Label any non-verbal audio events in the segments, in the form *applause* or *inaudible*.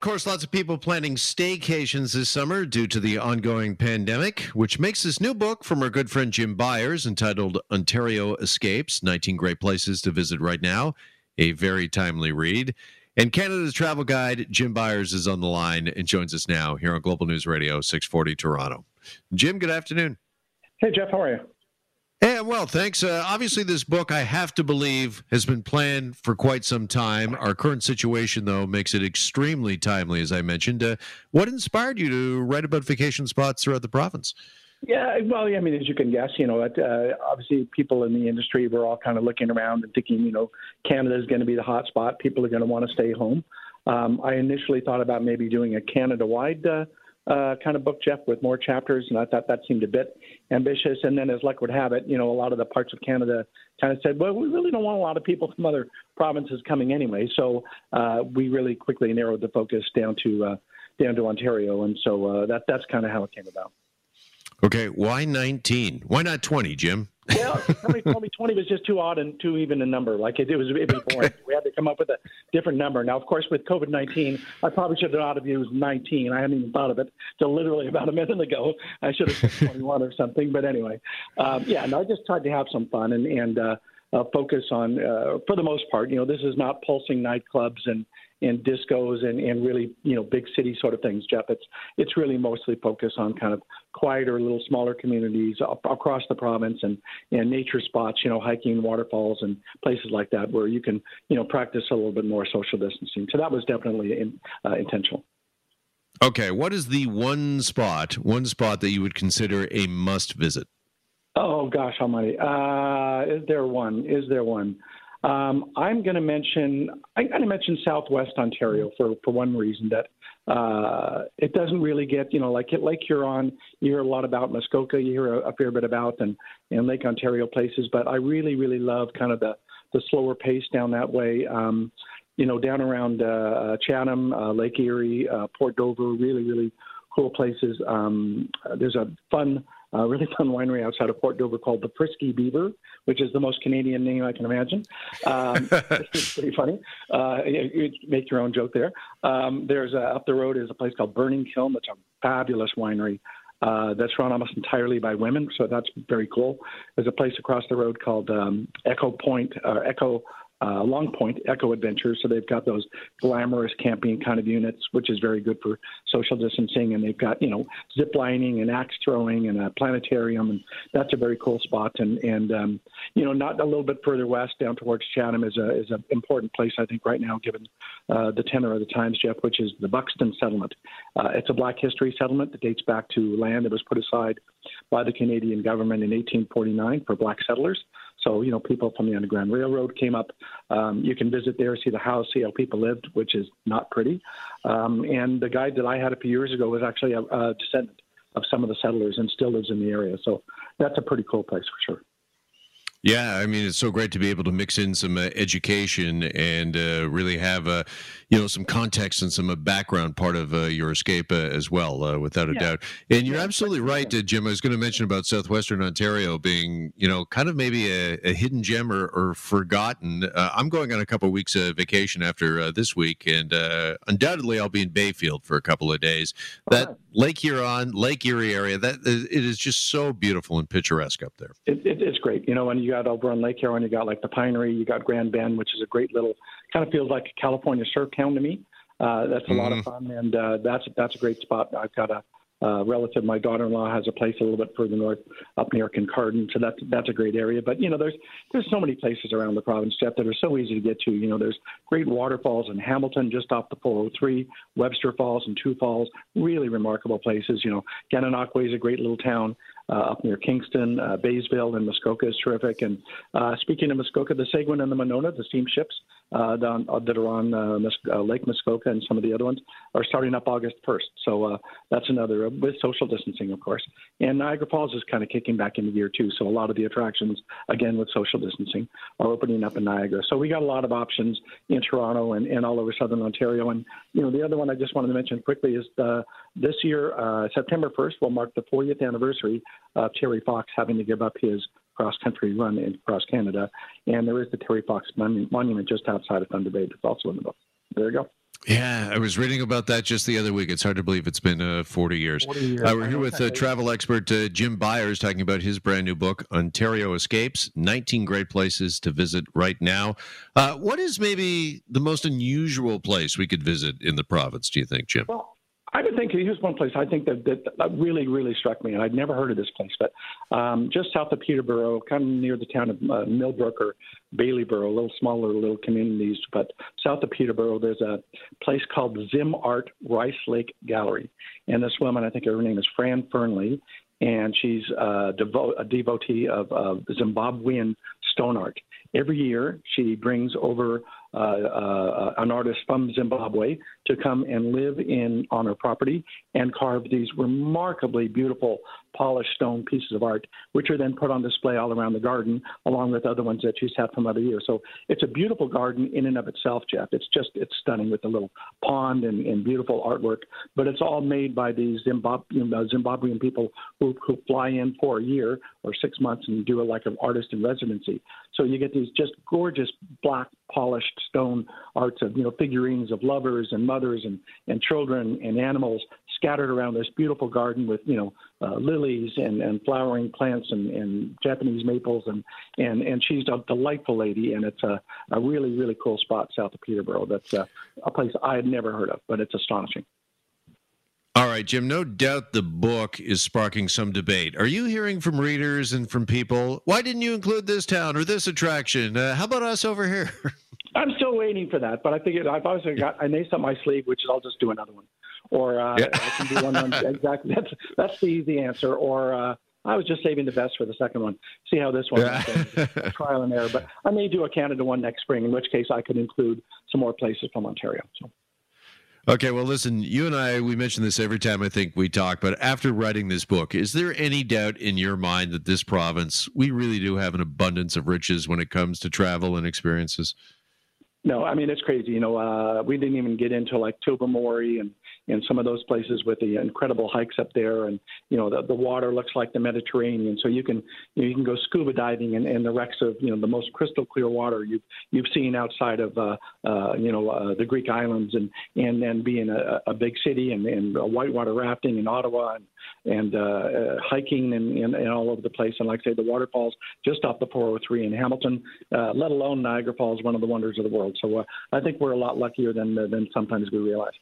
Of course, lots of people planning staycations this summer due to the ongoing pandemic, which makes this new book from our good friend Jim Byers entitled Ontario Escapes 19 Great Places to Visit Right Now, a very timely read. And Canada's travel guide, Jim Byers, is on the line and joins us now here on Global News Radio 640 Toronto. Jim, good afternoon. Hey, Jeff, how are you? Hey, well, thanks. Uh, obviously, this book, I have to believe, has been planned for quite some time. Our current situation, though, makes it extremely timely, as I mentioned. Uh, what inspired you to write about vacation spots throughout the province? Yeah, well, I mean, as you can guess, you know, uh, obviously people in the industry were all kind of looking around and thinking, you know, Canada is going to be the hot spot. People are going to want to stay home. Um, I initially thought about maybe doing a Canada-wide uh, uh, kind of book, Jeff, with more chapters, and I thought that seemed a bit ambitious. And then, as luck would have it, you know, a lot of the parts of Canada kind of said, well, we really don't want a lot of people from other provinces coming anyway. So uh, we really quickly narrowed the focus down to uh, down to Ontario, and so uh, that that's kind of how it came about. Okay, why 19? Why not 20, Jim? yeah, somebody told me 20 was just too odd and too even a number. Like it, it was, it was boring. We had to come up with a different number. Now, of course, with COVID 19, I probably should have not have used 19. I hadn't even thought of it until literally about a minute ago. I should have said 21 or something. But anyway, um, yeah, no, I just tried to have some fun and, and uh, uh, focus on, uh, for the most part, you know, this is not pulsing nightclubs and and discos and, and really you know big city sort of things, Jeff. It's it's really mostly focused on kind of quieter, little smaller communities up, across the province and and nature spots, you know, hiking, waterfalls, and places like that where you can you know practice a little bit more social distancing. So that was definitely in, uh, intentional. Okay, what is the one spot, one spot that you would consider a must visit? Oh gosh, almighty! Uh, is there one? Is there one? Um, I'm going to mention I'm going to mention Southwest Ontario for for one reason that uh, it doesn't really get you know like Lake Huron. You hear a lot about Muskoka. You hear a, a fair bit about and and Lake Ontario places. But I really really love kind of the the slower pace down that way. Um, you know, down around uh, Chatham, uh, Lake Erie, uh, Port Dover, really really cool places. Um, there's a fun a really *laughs* fun winery outside of Port Dover called the Frisky Beaver, which is the most Canadian name I can imagine. Um, *laughs* *laughs* it's pretty funny. Uh, you, you, make your own joke there. Um, there's a, up the road is a place called Burning Kiln. That's a fabulous winery. Uh, that's run almost entirely by women, so that's very cool. There's a place across the road called um, Echo Point, uh, Echo uh, Long Point Eco Adventures. So they've got those glamorous camping kind of units, which is very good for social distancing. And they've got you know zip lining and axe throwing and a planetarium, and that's a very cool spot. And and um, you know not a little bit further west down towards Chatham is a is an important place I think right now given uh, the tenor of the times, Jeff, which is the Buxton Settlement. Uh, it's a Black History settlement that dates back to land that was put aside by the Canadian government in 1849 for black settlers. So, you know, people from the Underground Railroad came up. Um, you can visit there, see the house, see how people lived, which is not pretty. Um, and the guide that I had a few years ago was actually a, a descendant of some of the settlers and still lives in the area. So that's a pretty cool place for sure. Yeah, I mean, it's so great to be able to mix in some uh, education and uh, really have, uh, you know, some context and some uh, background part of uh, your escape uh, as well, without a yeah. doubt. And you're yeah, absolutely right, Jim. I was going to mention about southwestern Ontario being, you know, kind of maybe a, a hidden gem or, or forgotten. I'm going on a couple of weeks of vacation after this week, and undoubtedly I'll be in Bayfield for a couple of days. That right. Lake Huron, Lake Erie area, that it is just so beautiful and picturesque up there. It, it, it's great, you know, and you got over on Lake Huron, you got like the Pinery, you got Grand Bend, which is a great little kind of feels like a California surf town to me. Uh, that's a mm-hmm. lot of mm-hmm. fun, and uh, that's that's a great spot. I've got a uh, relative, my daughter-in-law has a place a little bit further north, up near Kincardine, so that's that's a great area. But you know, there's there's so many places around the province, Jeff, that are so easy to get to. You know, there's great waterfalls in Hamilton, just off the 403, Webster Falls and Tews Falls, really remarkable places. You know, Gananoque is a great little town up near Kingston, uh, Baysville, and Muskoka is terrific. And uh, speaking of Muskoka, the Segwun and the Wenonah, the steamships uh, down, uh, that are on uh, uh, Lake Muskoka and some of the other ones are starting up August 1st. So uh, that's another, uh, with social distancing, of course. And Niagara Falls is kind of kicking back into gear too. So a lot of the attractions, again, with social distancing, are opening up in Niagara. So we got a lot of options in Toronto and, and all over Southern Ontario. And, you know, the other one I just wanted to mention quickly is the, this year, September 1st, will mark the 40th anniversary of Terry Fox having to give up his cross country run in across Canada. And there is the Terry Fox Monument just outside of Thunder Bay that's also in the book. There you go. Yeah, I was reading about that just the other week. It's hard to believe it's been uh, 40 years. 40 years. Uh, we're here with uh, travel expert uh, Jim Byers talking about his brand new book, Ontario Escapes 19 Great Places to Visit Right Now. Uh, what is maybe the most unusual place we could visit in the province, do you think, Jim? Well, I would think here's one place I think that, that, that really, really struck me, and I'd never heard of this place, but um, just south of Peterborough, kind of near the town of uh, Millbrook or Bailieboro, a little smaller little communities, but south of Peterborough, there's a place called Zim Art Rice Lake Gallery, and this woman, I think her name is Fran Fernley, and she's a, devo- a devotee of, of Zimbabwean stone art. Every year, she brings over uh, uh, an artist from Zimbabwe to come and live in on her property and carve these remarkably beautiful polished stone pieces of art, which are then put on display all around the garden, along with other ones that she's had from other years. So it's a beautiful garden in and of itself, Jeff. It's just it's stunning with the little pond and, and beautiful artwork. But it's all made by these Zimbabwean, uh, Zimbabwean people who, who fly in for a year or six months and do a like an artist in residency. So you get these just gorgeous black polished stone arts of you know figurines of lovers and mothers and and children and animals scattered around this beautiful garden with you know uh, lilies and, and flowering plants and, and Japanese maples and and and she's a delightful lady and it's a, a really really cool spot south of Peterborough. That's a, a place I had never heard of, but it's astonishing. All right, Jim, no doubt the book is sparking some debate. Are you hearing from readers and from people, why didn't you include this town or this attraction? Uh, how about us over here? *laughs* I'm still waiting for that, but I figured I've obviously got I naced up my sleeve, which is I'll just do another one, or uh, yeah. I can do one on *laughs* exactly. That's that's the easy answer. Or uh, I was just saving the best for the second one. See how this one yeah. *laughs* trial and error. But I may do a Canada one next spring, in which case I could include some more places from Ontario. So. Okay, well, listen, you and I, we mention this every time I think we talk, but after writing this book, is there any doubt in your mind that this province, we really do have an abundance of riches when it comes to travel and experiences? No, I mean it's crazy. You know, uh, we didn't even get into like Tobermory and and some of those places with the incredible hikes up there, and you know the, the water looks like the Mediterranean, so you can you, know, you can go scuba diving in, in the wrecks of you know the most crystal clear water you've you've seen outside of uh, uh, you know uh, the Greek islands, and and then be in a, a big city and, and whitewater rafting in Ottawa and and uh, uh, hiking and, and, and all over the place, and like I say, the waterfalls just off the 403 in Hamilton, uh, let alone Niagara Falls, one of the wonders of the world. So uh, I think we're a lot luckier than than sometimes we realize.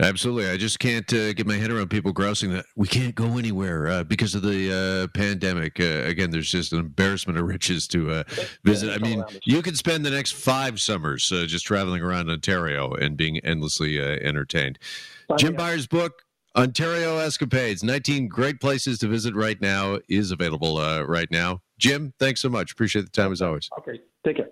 Absolutely. I just can't uh, get my head around people grousing that we can't go anywhere uh, because of the uh, pandemic. Uh, again, there's just an embarrassment of riches to uh, visit. Yeah, I mean, you could spend the next five summers uh, just traveling around Ontario and being endlessly entertained. Jim Byers' book, Ontario Escapades 19 Great Places to Visit Right Now, is available right now. Jim, thanks so much. Appreciate the time as always. Okay. Take care.